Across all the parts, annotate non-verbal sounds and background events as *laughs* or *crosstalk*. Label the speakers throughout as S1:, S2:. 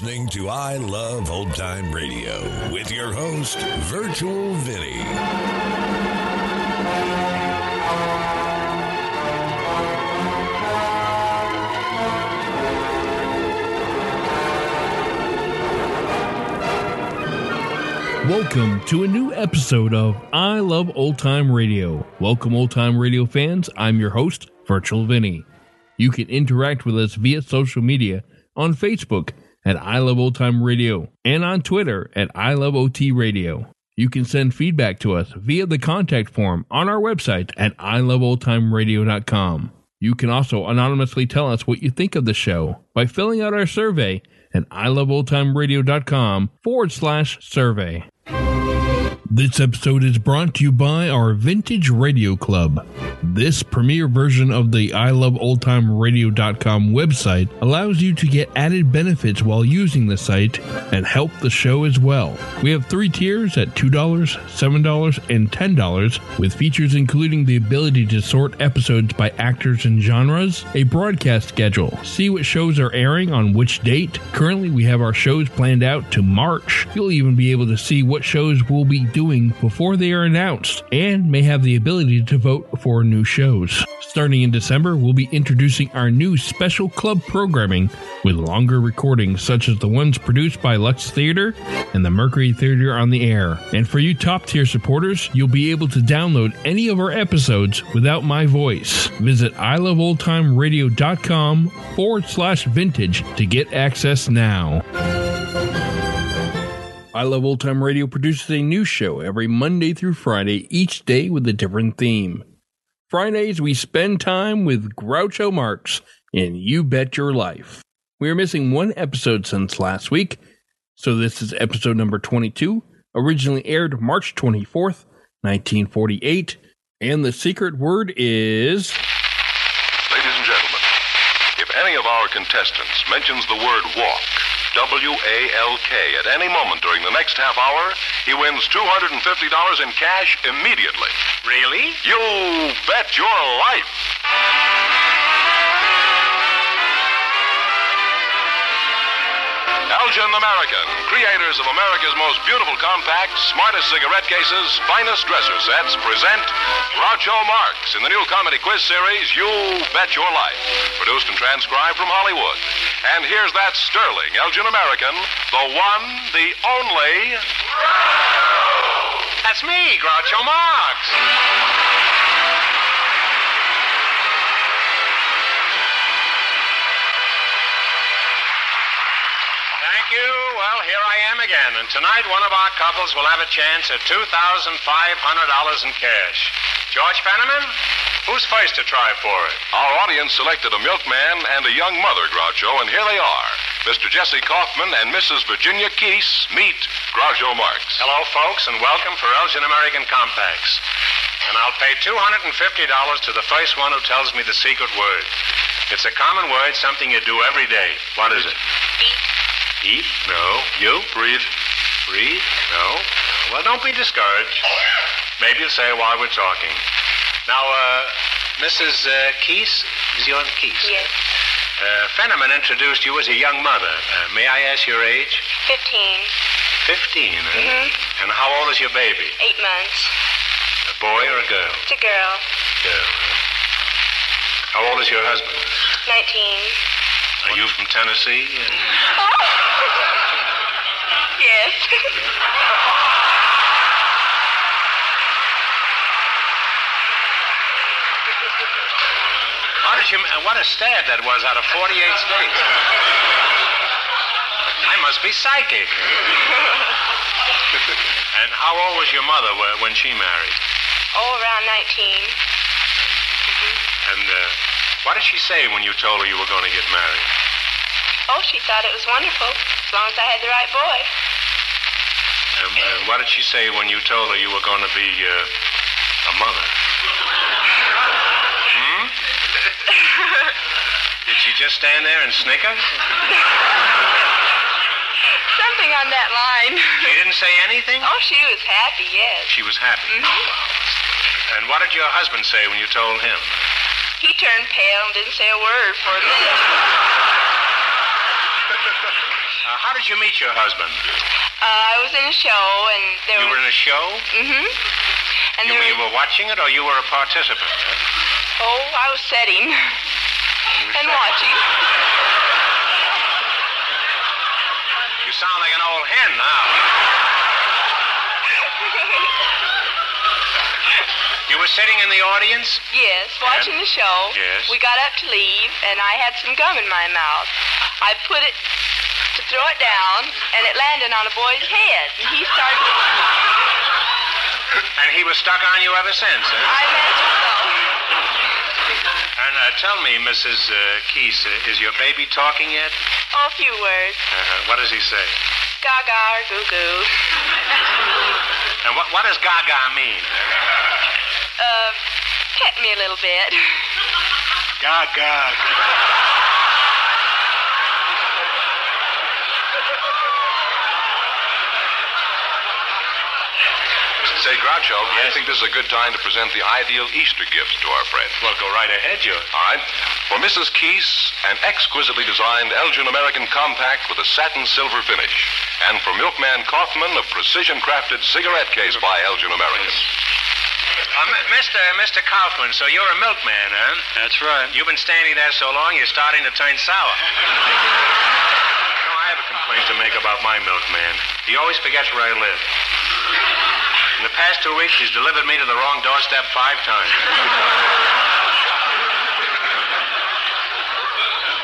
S1: listening to I Love Old Time Radio with your host, Virtual Vinny.
S2: Welcome to a new episode of I Love Old Time Radio. Welcome, old time radio fans. I'm your host, Virtual Vinny. You can interact with us via social media on Facebook at I Love Old Time Radio and on Twitter at I Love OT Radio. You can send feedback to us via the contact form on our website at iloveoldtimeradio.com. You can also anonymously tell us what you think of the show by filling out our survey at iloveoldtimeradio.com forward slash survey. This episode is brought to you by our Vintage Radio Club. This premier version of the I Love iloveoldtimeradio.com website allows you to get added benefits while using the site and help the show as well. We have three tiers at $2, $7, and $10 with features including the ability to sort episodes by actors and genres, a broadcast schedule, see what shows are airing on which date. Currently, we have our shows planned out to March. You'll even be able to see what shows we'll be doing before they are announced and may have the ability to vote for new shows. Starting in December, we'll be introducing our new special club programming with longer recordings such as the ones produced by Lux Theater and the Mercury Theater on the Air. And for you top tier supporters, you'll be able to download any of our episodes without my voice. Visit iloveoldtimeradio.com forward slash vintage to get access now. I Love Old Time Radio produces a new show every Monday through Friday, each day with a different theme. Fridays, we spend time with Groucho Marx in You Bet Your Life. We are missing one episode since last week, so this is episode number 22, originally aired March 24th, 1948, and the secret word is.
S3: Ladies and gentlemen, if any of our contestants mentions the word walk, W A L K, at any moment during the next half hour, he wins $250 in cash immediately.
S4: Really?
S3: You bet your life. Elgin American, creators of America's most beautiful compact, smartest cigarette cases, finest dresser sets, present Groucho Marx in the new comedy quiz series, You Bet Your Life. Produced and transcribed from Hollywood. And here's that sterling Elgin American, the one, the only.
S4: That's me, Groucho Marx. You. Well, here I am again. And tonight, one of our couples will have a chance at $2,500 in cash. George Fenneman, who's first to try for it?
S3: Our audience selected a milkman and a young mother, Groucho, and here they are. Mr. Jesse Kaufman and Mrs. Virginia Keese meet Groucho Marx.
S4: Hello, folks, and welcome for Elgin American Compacts. And I'll pay $250 to the first one who tells me the secret word. It's a common word, something you do every day. What is it? Eat? No. You? Breathe. Breathe? No. Well, don't be discouraged. Maybe you'll say while we're talking. Now, uh, Mrs. Uh, Keese, is your name Keese?
S5: Yes.
S4: Uh, Fenneman introduced you as a young mother. Uh, may I ask your age?
S5: Fifteen.
S4: Fifteen, eh?
S5: Mhm.
S4: And how old is your baby?
S5: Eight months.
S4: A boy or a girl?
S5: It's a girl.
S4: Girl. How old is your husband?
S5: Nineteen.
S4: Are you from Tennessee? *laughs*
S5: Yes.
S4: How did you? What a stab that was out of 48 states. I must be psychic. *laughs* and how old was your mother when she married?
S5: oh, around nineteen.
S4: And uh, what did she say when you told her you were going to get married?
S5: Oh, she thought it was wonderful, as long as I had the right boy.
S4: Um, and what did she say when you told her you were going to be uh, a mother? Hmm? *laughs* Did she just stand there and snicker?
S5: Something on that line.
S4: She didn't say anything?
S5: Oh, she was happy, yes.
S4: She was happy. And what did your husband say when you told him?
S5: He turned pale and didn't say a word for a minute. *laughs*
S4: Uh, how did you meet your husband?
S5: Uh, I was in a show, and there
S4: You
S5: was.
S4: were in a show?
S5: Mm-hmm. And
S4: You, you
S5: was.
S4: were watching it, or you were a participant? huh?
S5: Oh, I was setting *laughs* and watching.
S4: You sound like an old hen now. *laughs* You were sitting in the audience?
S5: Yes, watching the show.
S4: Yes.
S5: We got up to leave, and I had some gum in my mouth. I put it to throw it down, and it landed on a boy's head. And he started. *laughs*
S4: And he was stuck on you ever since, huh?
S5: I imagine so.
S4: And uh, tell me, Mrs. Uh, Keese, uh, is your baby talking yet?
S5: Oh, a few words.
S4: Uh-huh. What does he say?
S5: Gaga or goo goo.
S4: And what, what does gaga mean?
S5: Uh, pet me a little bit.
S4: Gaga.
S3: Say, Groucho, I think this is a good time to present the ideal Easter gift to our friend.
S4: Well, go right ahead, you.
S3: All right. For Mrs. Keese, an exquisitely designed Elgin American compact with a satin silver finish. And for Milkman Kaufman, a precision crafted cigarette case by Elgin American.
S4: Uh, Mr. Mr. Kaufman, so you're a milkman, huh?
S6: That's right.
S4: You've been standing there so long, you're starting to turn sour. *laughs* no, I have a complaint to make about my milkman. He always forgets where I live. In the past two weeks, he's delivered me to the wrong doorstep five times. *laughs*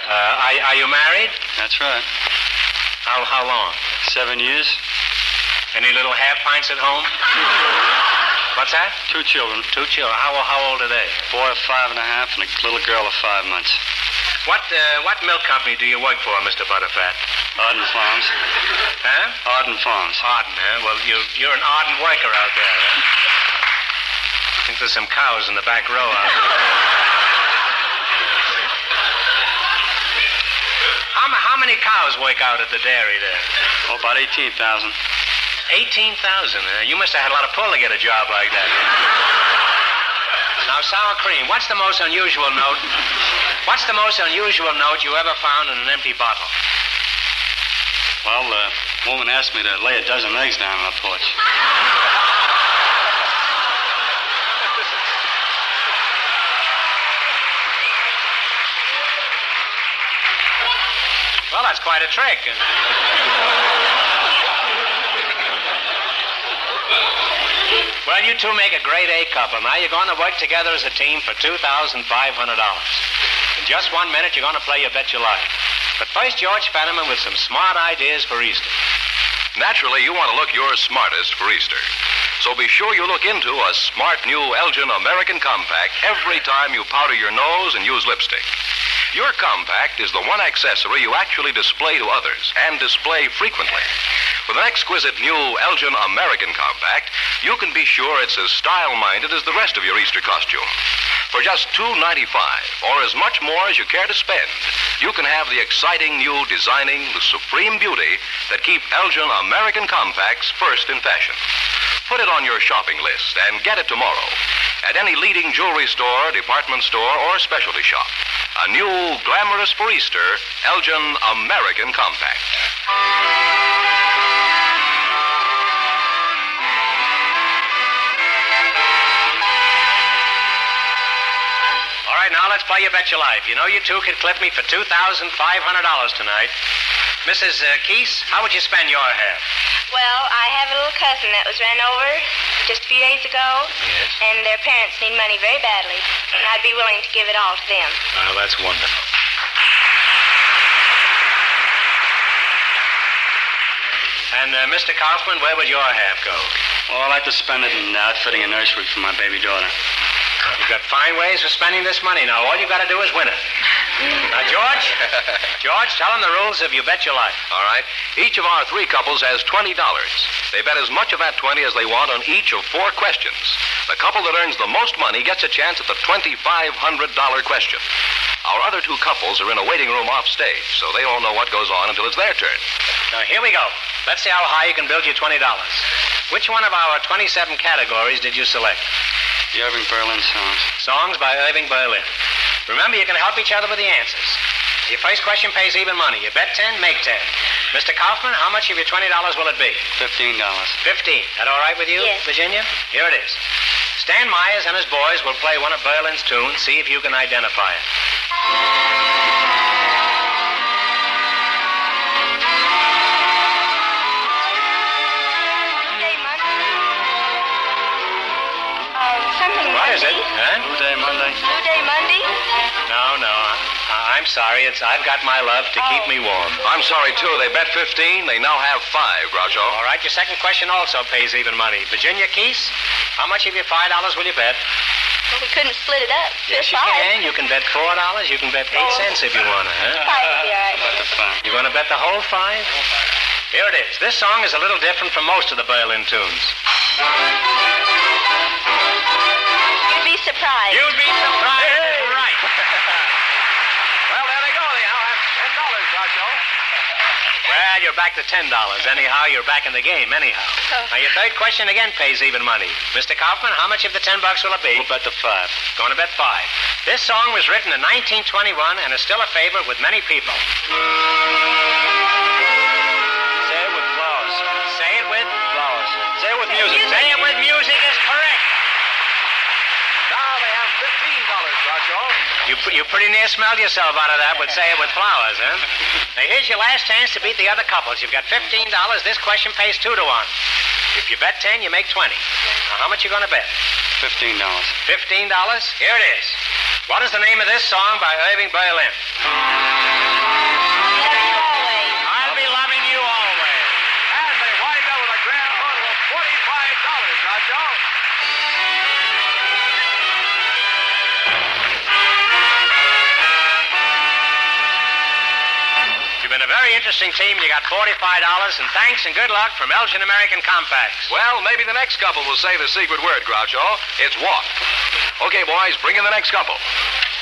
S4: Uh, are, are you married?
S6: That's right.
S4: How, how long?
S6: Seven years,
S4: Any little half pints at home? *laughs* What's that?
S6: two children.
S4: Two children. How, how old are they?
S6: Boy of five and a half and a little girl of five months.
S4: What, uh, what milk company do you work for, Mr. Butterfat?
S6: Arden Farms.
S4: Huh?
S6: Arden Farms.
S4: Arden, huh? Well, you, you're an ardent worker out there, huh? I think there's some cows in the back row out there. How, how many cows work out at the dairy there?
S6: Oh, about 18,000.
S4: 18,000, huh? Eh? You must have had a lot of pull to get a job like that. Now, sour cream, what's the most unusual note? What's the most unusual note you ever found in an empty bottle?
S6: Well, the woman asked me to lay a dozen eggs down on the porch.
S4: Well, that's quite a trick. Well, you two make a great A couple. Now you're going to work together as a team for $2,500. In just one minute, you're going to play your Bet Your Life. But first, George Fenneman with some smart ideas for Easter.
S3: Naturally, you want to look your smartest for Easter. So be sure you look into a smart new Elgin American Compact every time you powder your nose and use lipstick. Your compact is the one accessory you actually display to others and display frequently. With an exquisite new Elgin American Compact, you can be sure it's as style minded as the rest of your Easter costume. For just $2.95, or as much more as you care to spend, you can have the exciting new designing, the supreme beauty that keep Elgin American Compacts first in fashion. Put it on your shopping list and get it tomorrow at any leading jewelry store, department store, or specialty shop. A new, glamorous for Easter, Elgin American Compact.
S4: Let's play You Bet Your Life. You know you two could clip me for $2,500 tonight. Mrs. Uh, Keese, how would you spend your half?
S5: Well, I have a little cousin that was ran over just a few days ago.
S4: Yes.
S5: And their parents need money very badly. And I'd be willing to give it all to them.
S4: Well, that's wonderful. And, uh, Mr. Kaufman, where would your half go?
S6: Well, I'd like to spend it in outfitting a nursery for my baby daughter.
S4: You've got fine ways of spending this money. Now, all you've got to do is win it. Now, George, *laughs* George, tell them the rules of You Bet Your Life.
S3: All right. Each of our three couples has $20. They bet as much of that 20 as they want on each of four questions. The couple that earns the most money gets a chance at the $2,500 question. Our other two couples are in a waiting room off stage, so they don't know what goes on until it's their turn.
S4: Now, here we go. Let's see how high you can build your $20. Which one of our 27 categories did you select?
S6: The Irving Berlin songs.
S4: Songs by Irving Berlin. Remember, you can help each other with the answers. Your first question pays even money. You bet 10, make 10. Mr. Kaufman, how much of your $20 will it be?
S6: Fifteen dollars.
S4: 15. That all right with you,
S5: Yes.
S4: Virginia? Here it is. Stan Myers and his boys will play one of Berlin's tunes. See if you can identify it. What is it?
S5: Monday.
S4: Huh?
S6: Blue Day Monday.
S5: Blue Day Monday?
S4: No, no. I, I'm sorry. It's I've got my love to keep
S5: Oh.
S4: me warm.
S3: I'm sorry, too. They bet 15. They now have five, Groucho.
S4: All right, your second question also pays even money. Virginia Keese, how much of your $5 will you bet?
S5: Well, we couldn't split it up.
S4: Yes, you
S5: Five.
S4: can. You can bet $4. You can bet 8
S5: Oh.
S4: cents if you want to, huh?
S5: Five would be all right.
S6: About the five.
S4: You going to bet the whole five? Here it is. This song is a little different from most of the Berlin tunes.
S5: You'd be surprised.
S4: You'd be surprised.
S3: Hey!
S4: Right. *laughs*
S3: Well, there they go. They now have $10, Groucho.
S4: Well, you're back to $10. Anyhow, you're back in the game, anyhow.
S5: Oh.
S4: Now, your third question again pays even money. Mr. Kaufman, how much of the 10 bucks will it be?
S6: We'll bet the five.
S4: Going to bet five. This song was written in 1921 and is still a favorite with many people. You, you pretty near smelled yourself out of that with say it with flowers, huh? Now, here's your last chance to beat the other couples. You've got $15. This question pays two to one. If you bet 10, you make 20. Now, how much you going to bet?
S6: Fifteen dollars.
S4: $15? Here it is. What is the name of this song by Irving Berlin? Been a very interesting team. You got $45, and thanks and good luck from Elgin American Compacts.
S3: Well, maybe the next couple will say the secret word, Groucho. It's walk. Okay, boys, bring in the next couple.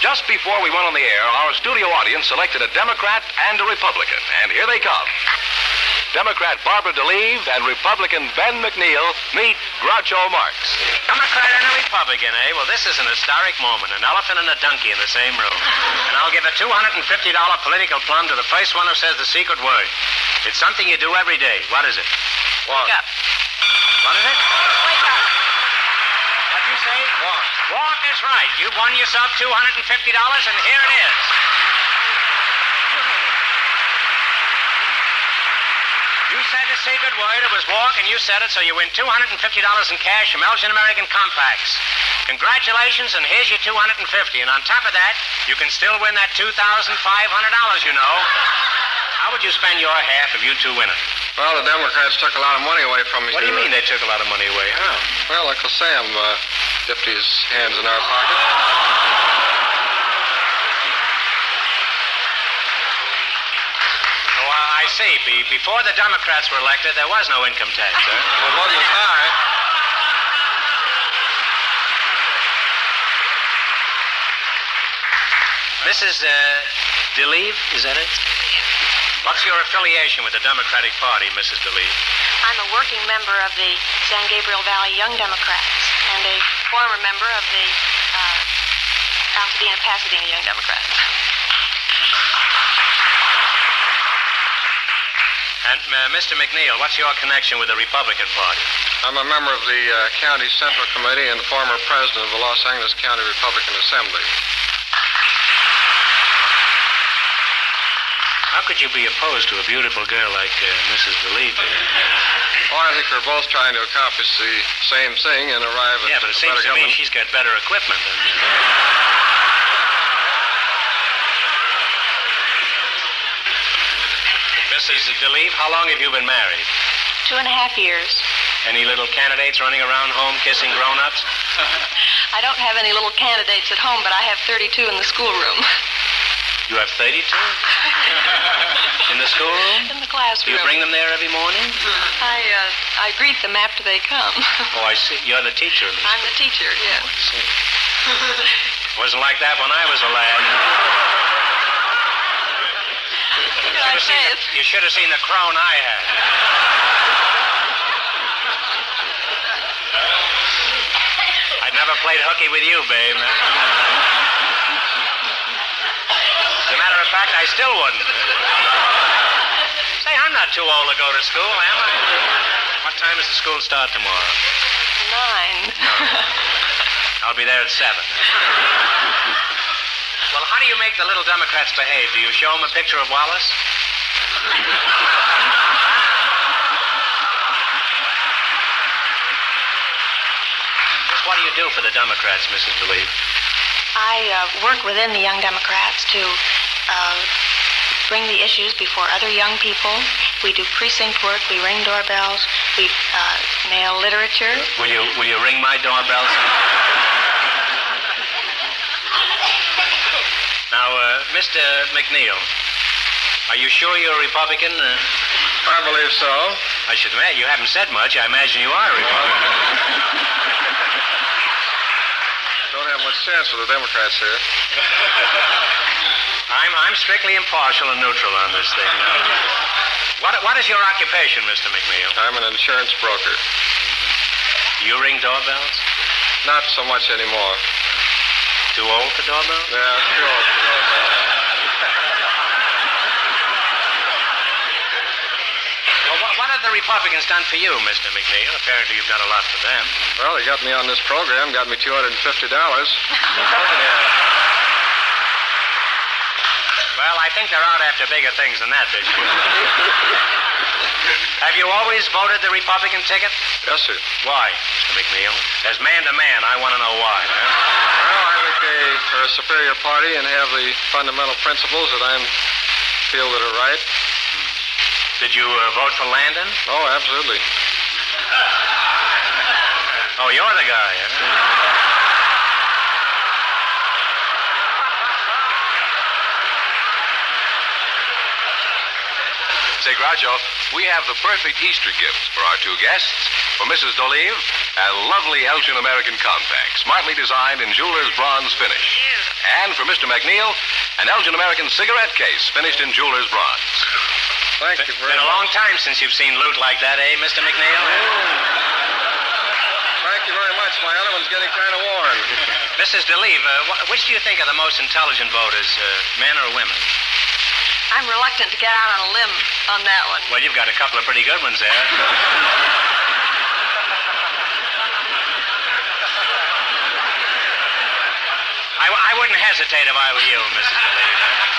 S3: Just before we went on the air, our studio audience selected a Democrat and a Republican, and here they come. Democrat Barbara DeLeve and Republican Ben McNeil meet Groucho Marx.
S4: Democrat and a Republican, eh? Well, this is an historic moment. An elephant and a donkey in the same room. And I'll give a $250 political plum to the first one who says the secret word. It's something you do every day. What is it?
S3: Walk.
S4: Wake up. What is it?
S5: Wake up.
S4: What'd you say?
S3: Walk.
S4: Walk is right. You've won yourself $250, and here it is. You said the secret word. It was walk, and you said it, so you win $250 in cash from Elgin American Compacts. Congratulations, and here's your 250 And on top of that, you can still win that $2,500, you know. How would you spend your half if you two win it?
S7: Well, the Democrats took a lot of money away from me.
S4: What do you mean they took a lot of money away? How?
S7: Well, Uncle Sam uh, dipped his hands in our pocket.
S4: Oh, I I see. Be- before the Democrats were elected, there was no income tax, sir. *laughs*
S7: Well, it wasn't.
S4: Mrs. Uh, DeLeve, is that it? What's your affiliation with the Democratic Party, Mrs. DeLeve?
S8: I'm a working member of the San Gabriel Valley Young Democrats and a former member of the uh, Altadena Pasadena Young Democrats.
S4: And uh, Mr. McNeil, what's your connection with the Republican Party?
S7: I'm a member of the uh, County Central Committee and former president of the Los Angeles County Republican Assembly.
S4: How could you be opposed to a beautiful girl like uh, Mrs. DeLeve?
S7: Well, I think we're both trying to accomplish the same thing and arrive at
S4: Yeah, but it seems
S7: better
S4: to me she's got better equipment than. Mrs. How long have you been married?
S8: Two and a half years.
S4: Any little candidates running around home kissing grown-ups? *laughs*
S8: I don't have any little candidates at home, but I have 32 in the schoolroom.
S4: You have 32? *laughs* In the schoolroom?
S8: In the
S4: Do
S8: classroom.
S4: you bring them there every morning?
S8: I, uh, I greet them after they come. *laughs*
S4: Oh, I see. You're the teacher
S8: I'm the teacher, yes.
S4: See. Wasn't like that when I was a lad.
S8: I say it's
S4: You should have seen the crown I had. *laughs* I'd never played hooky with you, babe. As a matter of fact, I still wouldn't. Say, I'm not too old to go to school, am I? What time does the school start tomorrow?
S8: Nine.
S4: I'll be there at 7. *laughs* Well, how do you make the little Democrats behave? Do you show them a picture of Wallace? Just what do you do for the Democrats, Mrs. DeLeve?
S8: I uh, work within the Young Democrats to uh, bring the issues before other young people. We do precinct work. We ring doorbells. We uh, mail literature.
S4: Will you will you ring my doorbell? now, uh, Mr. McNeil, are you sure you're a Republican? Uh,
S7: I believe so.
S4: I should imagine you haven't said much. I imagine you are a Republican.
S7: Don't have much chance with the Democrats here. *laughs*
S4: I'm I'm strictly impartial and neutral on this thing. Now. What what is your occupation, Mr. McNeil?
S7: I'm an insurance broker.
S4: You ring doorbells?
S7: Not so much anymore.
S4: Too old for doorbells?
S7: Yeah, too old for doorbells.
S4: Well, what, what have the Republicans done for you, Mr. McNeil? Apparently you've done a lot for them.
S7: Well, they got me on this program, got me $250. *laughs*
S4: Well, I think they're out after bigger things than that this year. Have you always voted the Republican ticket?
S7: Yes, sir.
S4: Why, Mr. McNeil? As man to man, I want to know why. huh?
S7: Well, I think they are a superior party and have the fundamental principles that I feel that are right.
S4: Did you uh, vote for Landon?
S7: Oh, absolutely. *laughs*
S4: Oh, you're the guy, huh?
S3: Say, Groucho, we have the perfect Easter gifts for our two guests. For Mrs. DeLeve, a lovely Elgin American compact, smartly designed in jeweler's bronze finish. And for Mr. McNeil, an Elgin American cigarette case finished in jeweler's bronze.
S7: Thank you very
S4: Been a
S7: much.
S4: long time since you've seen loot like that, eh, Mr. McNeil?
S7: Thank you very much. My other one's getting kind of worn. *laughs*
S4: Mrs. DeLeve, uh, wh- which do you think are the most intelligent voters, uh, men or women?
S8: I'm reluctant to get out on a limb on that one.
S4: Well, you've got a couple of pretty good ones there. *laughs* I, w- I wouldn't hesitate if I were you, Mrs. DeLeve.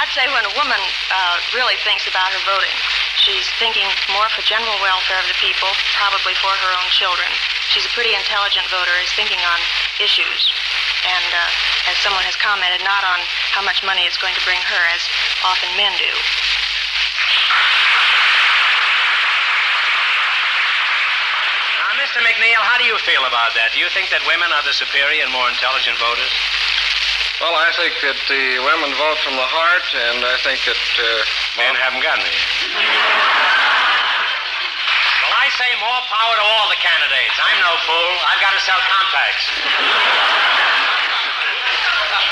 S8: I'd say when a woman uh, really thinks about her voting, she's thinking more for general welfare of the people, probably for her own children. She's a pretty intelligent voter, is thinking on issues. And uh, as someone has commented, not on how much money it's going to bring her, as often men do.
S4: Now, Mr. McNeil, how do you feel about that? Do you think that women are the superior and more intelligent voters?
S7: Well, I think that the women vote from the heart, and I think that. Uh,
S4: Men haven't got me. Well, I say more power to all the candidates. I'm no fool. I've got to sell compacts.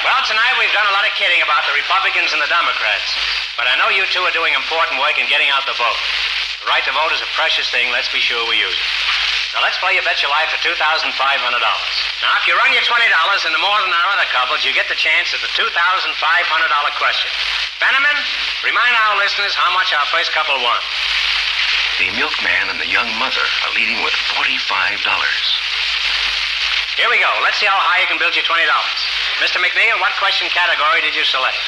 S4: Well, tonight we've done a lot of kidding about the Republicans and the Democrats. But I know you two are doing important work in getting out the vote. The right to vote is a precious thing. Let's be sure we use it. Now, let's play You Bet Your Life for $2,500. Now, if you run your $20 into more than our other couples, you get the chance at the $2,500 question. Benjamin, remind our listeners how much our first couple won.
S3: The milkman and the young mother are leading with $45.
S4: Here we go. Let's see how high you can build your $20. Mr. McNeil, what question category did you select?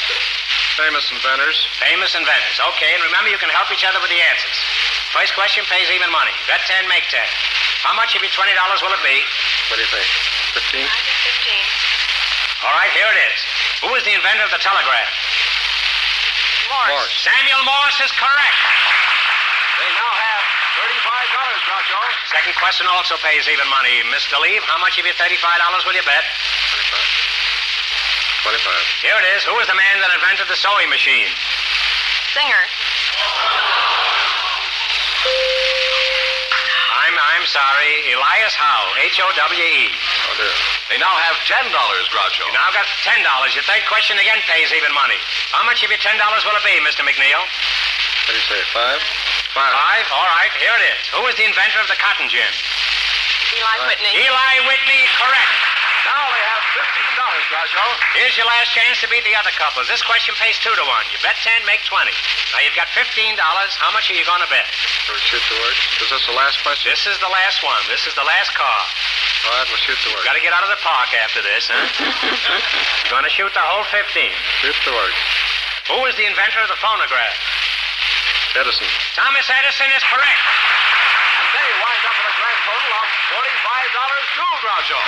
S7: famous inventors.
S4: Famous inventors. Okay, and remember you can help each other with the answers. First question pays even money. Bet 10, make 10. How much of your $20 will it be?
S7: What do you think? 15? I think 15.
S4: All right, here it is. Who is the inventor of the telegraph?
S8: Morse.
S7: Morse.
S4: Samuel Morse is correct.
S3: They now have $35, Groucho.
S4: Second question also pays even money. Mr. Leave, how much of your $35 will you bet?
S7: 25.
S4: Here it is. Who is the man that invented the sewing machine?
S8: Singer.
S4: I'm I'm sorry. Elias Howe. H-O-W-E.
S7: Oh, dear.
S3: They now have $10, Groucho.
S4: You now got $10. Your third question again pays even money. How much of your $10 will it be, Mr. McNeil?
S7: What do you say? Five? Five.
S4: Five? All right, here it is. Who is the inventor of the cotton gin?
S8: Eli Whitney.
S4: Eli Whitney, correct.
S3: Now they have fifteen dollars, Groucho.
S4: Here's your last chance to beat the other couples. This question pays two to one. You bet ten, make twenty. Now you've got fifteen dollars. How much are you going to bet?
S7: Shall we shoot the word? Is this the last question?
S4: This is the last one. This is the last call.
S7: All right, we'll shoot the word.
S4: Got to get out of the park after this, huh? You're going to shoot the whole fifteen.
S7: Shoot the word.
S4: Who was the inventor of the phonograph?
S7: Edison.
S4: Thomas Edison is correct.
S3: And they wind up with a grand total of forty-five dollars to Groucho.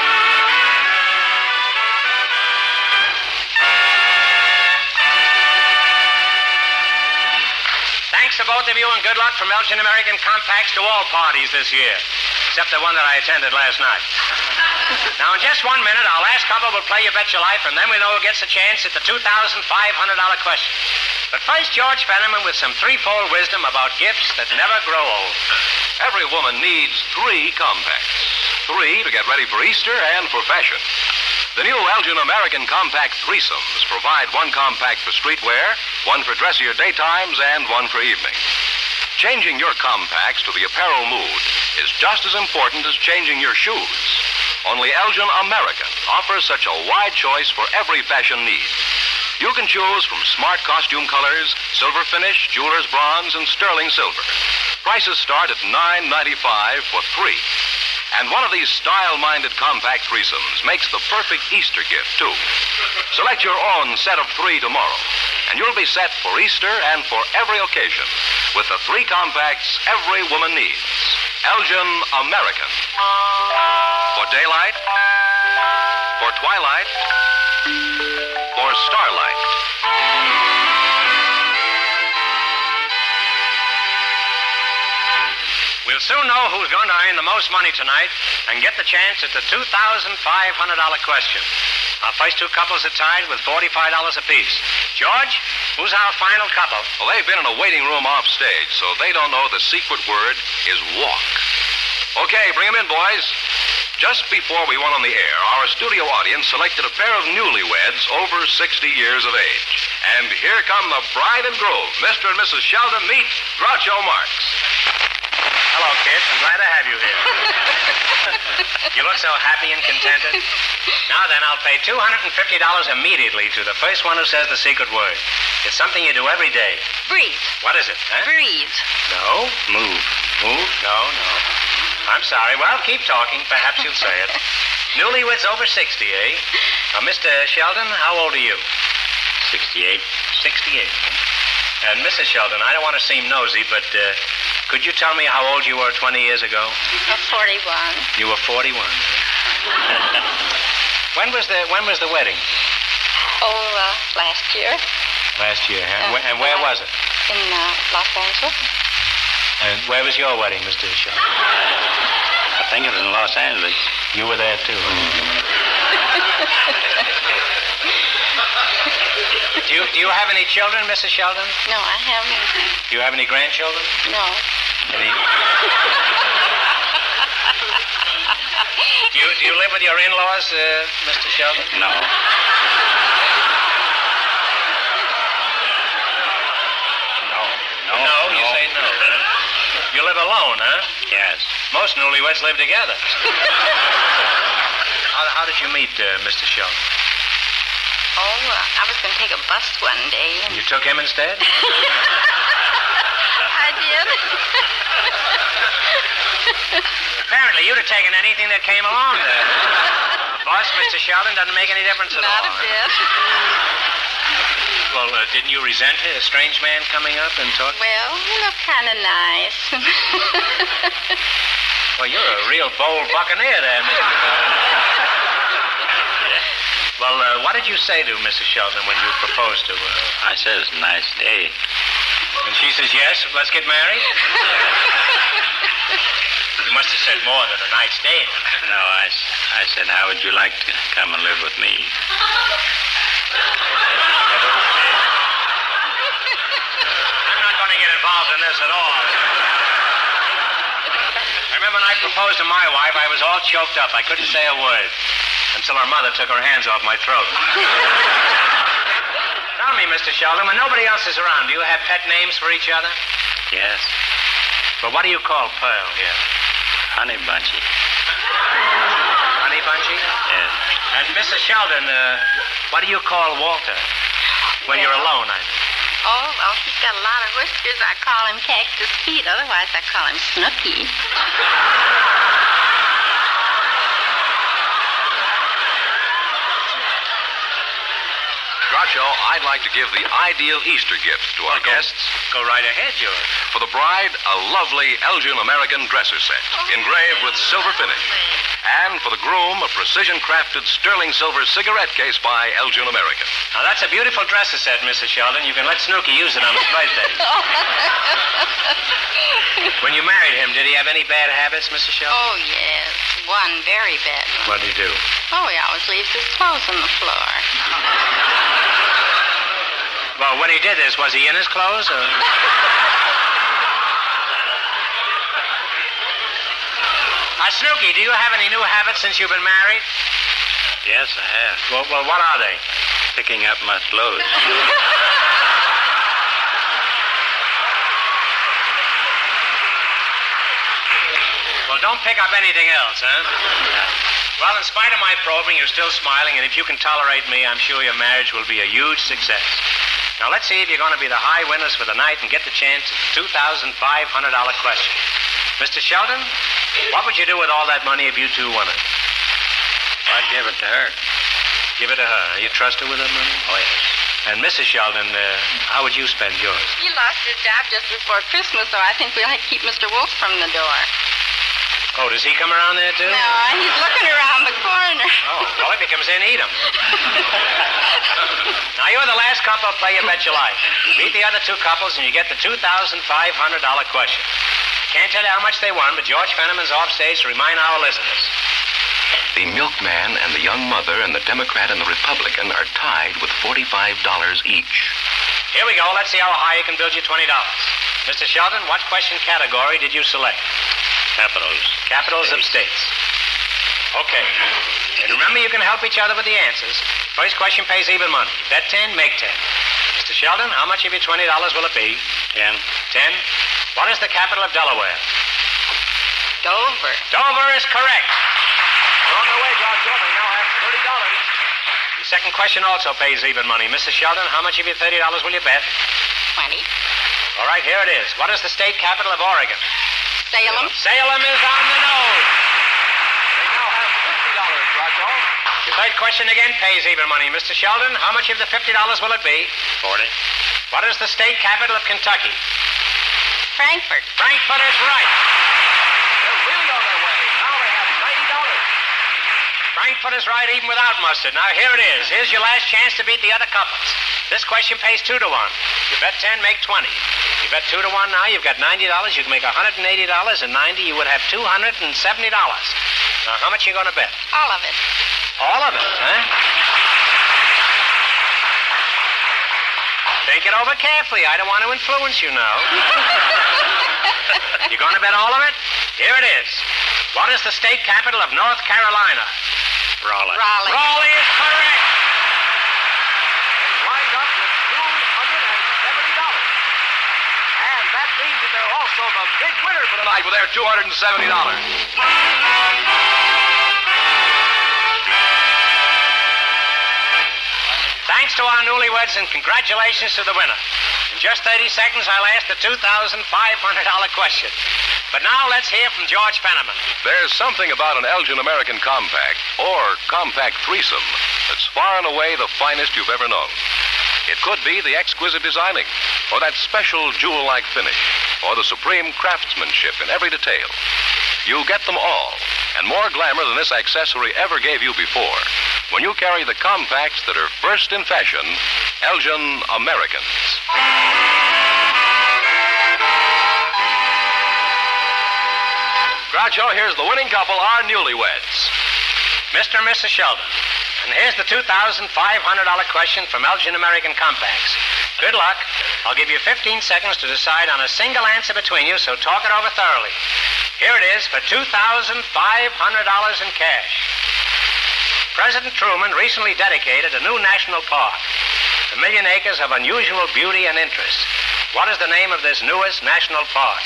S4: Thanks to both of you and good luck from Elgin American Compacts to all parties this year, except the one that I attended last night. *laughs* now, in just one minute, our last couple will play You Bet Your Life, and then we know who gets a chance at the $2,500 question. But first, George Fenneman with some threefold wisdom about gifts that never grow old.
S3: Every woman needs three compacts. Three to get ready for Easter and for fashion. The new Elgin American Compact threesomes provide one compact for streetwear, one for dressier daytimes, and one for evening. Changing your compacts to the apparel mood is just as important as changing your shoes. Only Elgin American offers such a wide choice for every fashion need. You can choose from smart costume colors, silver finish, jeweler's bronze, and sterling silver. Prices start at $9.95 for three. And one of these style minded compact threesomes makes the perfect Easter gift, too. Select your own set of three tomorrow, and you'll be set for Easter and for every occasion with the three compacts every woman needs Elgin American. For daylight, for twilight, for starlight.
S4: We'll soon know who's going to earn the most money tonight and get the chance at the $2,500 question. Our first two couples are tied with $45 apiece. George, who's our final couple?
S3: Well, they've been in a waiting room off stage, so they don't know the secret word is walk. Okay, bring 'em in, boys. Just before we went on the air, our studio audience selected a pair of newlyweds over 60 years of age. And here come the bride and groom, Mr. and Mrs. Sheldon. Meet Groucho Marx.
S4: Hello, kids. I'm glad to have you here. *laughs* you look so happy and contented. Now then, I'll pay $250 immediately to the first one who says the secret word. It's something you do every day.
S8: Breathe.
S4: What is it, huh?
S8: Breathe.
S4: No.
S6: Move.
S4: Move? No, no. I'm sorry. Well, keep talking. Perhaps you'll say it. *laughs* Newlyweds over 60, eh? Now, Mr. Sheldon, how old are you?
S6: 68.
S4: 68. And Mrs. Sheldon, I don't want to seem nosy, but uh, could you tell me how old you were 20 years ago?
S8: 41.
S4: You were 41. *laughs* when was the When was the wedding?
S8: Oh, uh, last year
S4: Last year, huh?
S8: Uh,
S4: and where
S8: uh,
S4: was it?
S8: in uh, Los Angeles.
S4: And where was your wedding, Mr. Sheldon? *laughs*
S6: I think it was in Los Angeles.
S4: You were there too. *laughs* do you Do you have any children, Mrs. Sheldon?
S8: No, I haven't.
S4: Do you have any grandchildren?
S8: No.
S4: Any? do you Do you live with your in-laws, uh, Mr. Sheldon?
S6: No. No. No.
S4: No, you say no. You live alone, huh?
S6: Yes.
S4: Most newlyweds live together. *laughs* how, how did you meet uh, Mr. Sheldon?
S8: Oh, uh, I was going to take a bus one day. and-
S4: You took him instead? *laughs*
S8: I did.
S4: Apparently, you'd have taken anything that came along there. The bus, Mr. Sheldon, doesn't make any difference at
S8: Not
S4: all.
S8: Not a bit.
S4: Well, uh, didn't you resent it? a strange man coming up and talking?
S8: Well, you look kind of nice. *laughs*
S4: Well, you're a real bold buccaneer there, Mr. *laughs* Well, uh, what did you say to Mrs. Sheldon when you proposed to her?
S6: I said it's a nice day.
S4: And she says, yes, let's get married? *laughs* you must have said more than a nice day.
S6: No, I, I said, how would you like to come and live with me?
S4: I'm not going to get involved in this at all. I remember when I proposed to my wife, I was all choked up. I couldn't say a word until her mother took her hands off my throat. Tell me, Mr. Sheldon, when nobody else is around, do you have pet names for each other?
S6: Yes.
S4: But what do you call Pearl here?
S6: Honey Bunchy.
S4: Honey Bunchy?
S6: Yes.
S4: And Mrs. Sheldon, uh, what do you call Walter? When you're alone, I mean.
S9: Oh, well, he's got a lot of whiskers. I call him Cactus Pete. Otherwise, I call him Snooky.
S3: Groucho, I'd like to give the ideal Easter gift to our
S4: Well,
S3: guests.
S4: Go right ahead, George.
S3: For the bride, a lovely Elgin American dresser set, engraved with silver finish. And for the groom, a precision crafted sterling silver cigarette case by Elgin American.
S4: Now, that's a beautiful dresser set, Mrs. Sheldon. You can let Snooky use it on his birthday. *laughs* when you married him, did he have any bad habits, Mrs. Sheldon?
S9: Oh, yes. One very bad one.
S4: What did he do?
S9: Oh, he always leaves his clothes on the floor. *laughs*
S4: Well, when he did this, was he in his clothes? Or... *laughs* Uh, Snooky, do you have any new habits since you've been married?
S6: Yes, I have.
S4: Well, well what are they?
S6: Picking up my clothes. *laughs*
S4: Well, don't pick up anything else, huh? Well, in spite of my probing, you're still smiling, and if you can tolerate me, I'm sure your marriage will be a huge success. Now, let's see if you're going to be the high winners for the night and get the chance at the $2,500 question. Mr. Sheldon, what would you do with all that money if you two won it?
S6: I'd give it to her.
S4: Give it to her. You trust her with that money?
S6: Oh, yes.
S4: And Mrs. Sheldon, uh, how would you spend yours?
S9: He lost his job just before Christmas, so I think we'll have to keep Mr. Wolf from the door.
S4: Oh, does he come around there, too?
S9: No, he's looking around the corner.
S4: Oh, well, if he comes in, eat him. *laughs* now, you're the last couple to play You Bet Your Life. Beat the other two couples, and you get the $2,500 question. Can't tell you how much they won, but George Fenneman's off stage to remind our listeners.
S3: The milkman and the young mother and the Democrat and the Republican are tied with $45 each.
S4: Here we go. Let's see how high you can build your $20. Mr. Sheldon, what question category did you select?
S6: Capitals.
S4: Capitals of states. Okay. And remember, you can help each other with the answers. First question pays even money. Bet 10, make 10. Mr. Sheldon, how much of your $20 will it be?
S6: Ten.
S4: 10. What is the capital of Delaware?
S9: Dover.
S4: Dover is correct. You're on your way, George. You now have $30. The second question also pays even money. Mrs. Sheldon, how much of your $30 will you bet?
S9: Twenty.
S4: All right, here it is. What is the state capital of Oregon?
S9: Salem.
S4: Salem is on the nose. They now have $50, Groucho. Your third question again pays even money. Mr. Sheldon, how much of the $50 will it be?
S6: Forty.
S4: What is the state capital of Kentucky?
S9: Frankfort.
S4: Frankfort is right. They're really on their way. Now they have $90. Frankfort is right even without mustard. Now here it is. Here's your last chance to beat the other couples. This question pays two to one. You bet 10, make 20. You bet two to one now, you've got $90. You can make $180 and 90, you would have $270. Now, how much are you going to bet?
S9: All of it.
S4: All of it, huh? Think it over carefully. I don't want to influence you now. *laughs* you going to bet all of it? Here it is. What is the state capital of North Carolina?
S6: Raleigh.
S9: Raleigh.
S4: Raleigh is correct. They up with $270. And that means that they're also the big winner for tonight with their $270. Thanks to our newlyweds and congratulations to the winner. In just 30 seconds, I'll ask the $2,500 question. But now let's hear from George Fenneman.
S3: There's something about an Elgin American compact or compact threesome that's far and away the finest you've ever known. It could be the exquisite designing, or that special jewel like finish, or the supreme craftsmanship in every detail. You get them all, and more glamour than this accessory ever gave you before, when you carry the compacts that are first in fashion Elgin Americans. Groucho, here's the winning couple, our newlyweds.
S4: Mr. and Mrs. Sheldon. And here's the $2,500 question from Elgin American Compacts. Good luck. I'll give you 15 seconds to decide on a single answer between you, so talk it over thoroughly. Here it is for $2,500 in cash. President Truman recently dedicated a new national park, the Million Acres of Unusual Beauty and Interest. What is the name of this newest national park?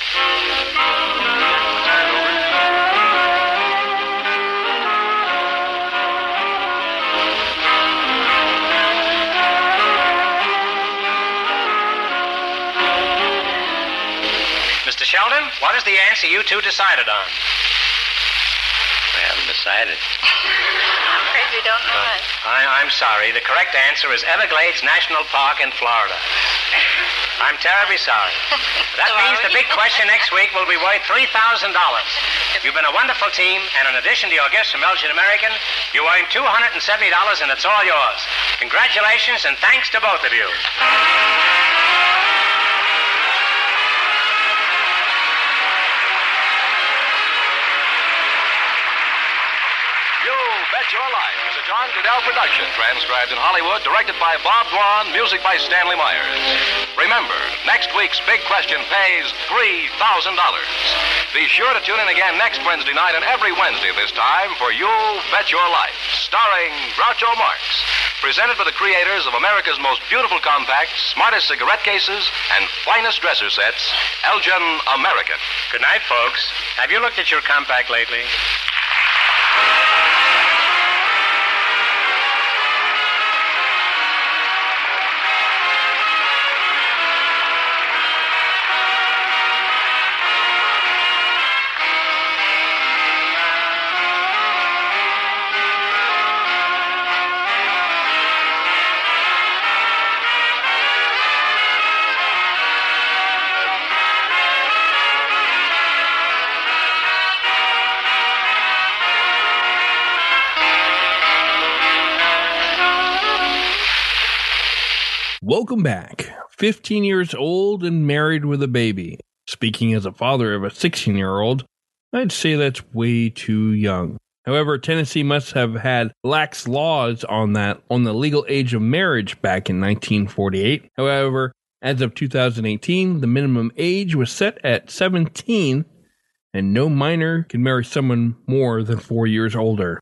S4: Mr. Sheldon, what is the answer you two decided on?
S6: We haven't decided.
S9: Don't uh, know it.
S4: I, I'm sorry. The correct answer is Everglades National Park in Florida. I'm terribly sorry. *laughs* That means the big question next week will be worth $3,000. You've been a wonderful team, and in addition to your gifts from Elgin American, you earned $270, and it's all yours. Congratulations, and thanks to both of. You
S3: Bet Your Life is a John Guedel production, transcribed in Hollywood, directed by Bob Dwan, music by Stanley Myers. Remember, next week's big question pays $3,000. Be sure to tune in again next Wednesday night and every Wednesday this time for You Bet Your Life, starring Groucho Marx. Presented by the creators of America's most beautiful compacts, smartest cigarette cases, and finest dresser sets, Elgin American.
S4: Good night, folks. Have you looked at your compact lately?
S2: Welcome back. 15 years old and married with a baby. Speaking as a father of a 16 year old, I'd say that's way too young. However, Tennessee must have had lax laws on that on the legal age of marriage back in 1948. However, as of 2018, the minimum age was set at 17 and no minor can marry someone more than 4 years older.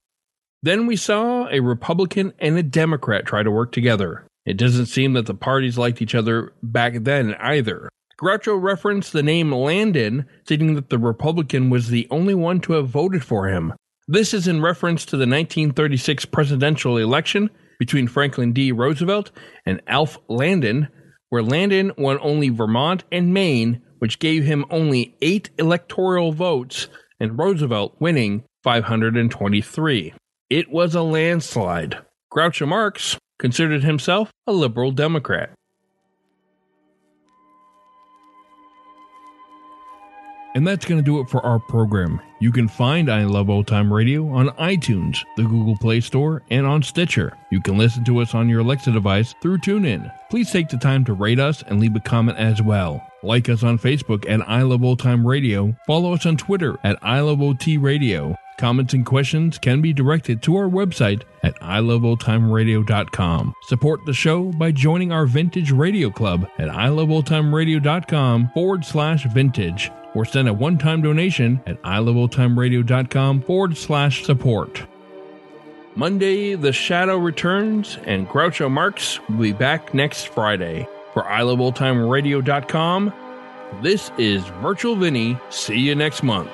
S2: Then we saw a Republican and a Democrat try to work together. It doesn't seem that the parties liked each other back then either. Groucho referenced the name Landon, stating that the Republican was the only one to have voted for him. This is in reference to the 1936 presidential election between Franklin D. Roosevelt and Alf Landon, where Landon won only Vermont and Maine, which gave him only eight electoral votes, and Roosevelt winning 523. It was a landslide. Groucho Marx considered himself a liberal Democrat. And that's going to do it for our program. You can find I Love Old Time Radio on iTunes, the Google Play Store, and on Stitcher. You can listen to us on your Alexa device through TuneIn. Please take the time to rate us and leave a comment as well. Like us on Facebook at I Love Old Time Radio. Follow us on Twitter at I Love OT Radio. Comments and questions can be directed to our website at iloveoldtimeradio.com. Support the show by joining our Vintage Radio Club at iloveoldtimeradio.com forward slash vintage or send a one-time donation at iloveoldtimeradio.com forward slash support. Monday, The Shadow returns, and Groucho Marx will be back next Friday. For iloveoldtimeradio.com, this is Virtual Vinny. See you next month.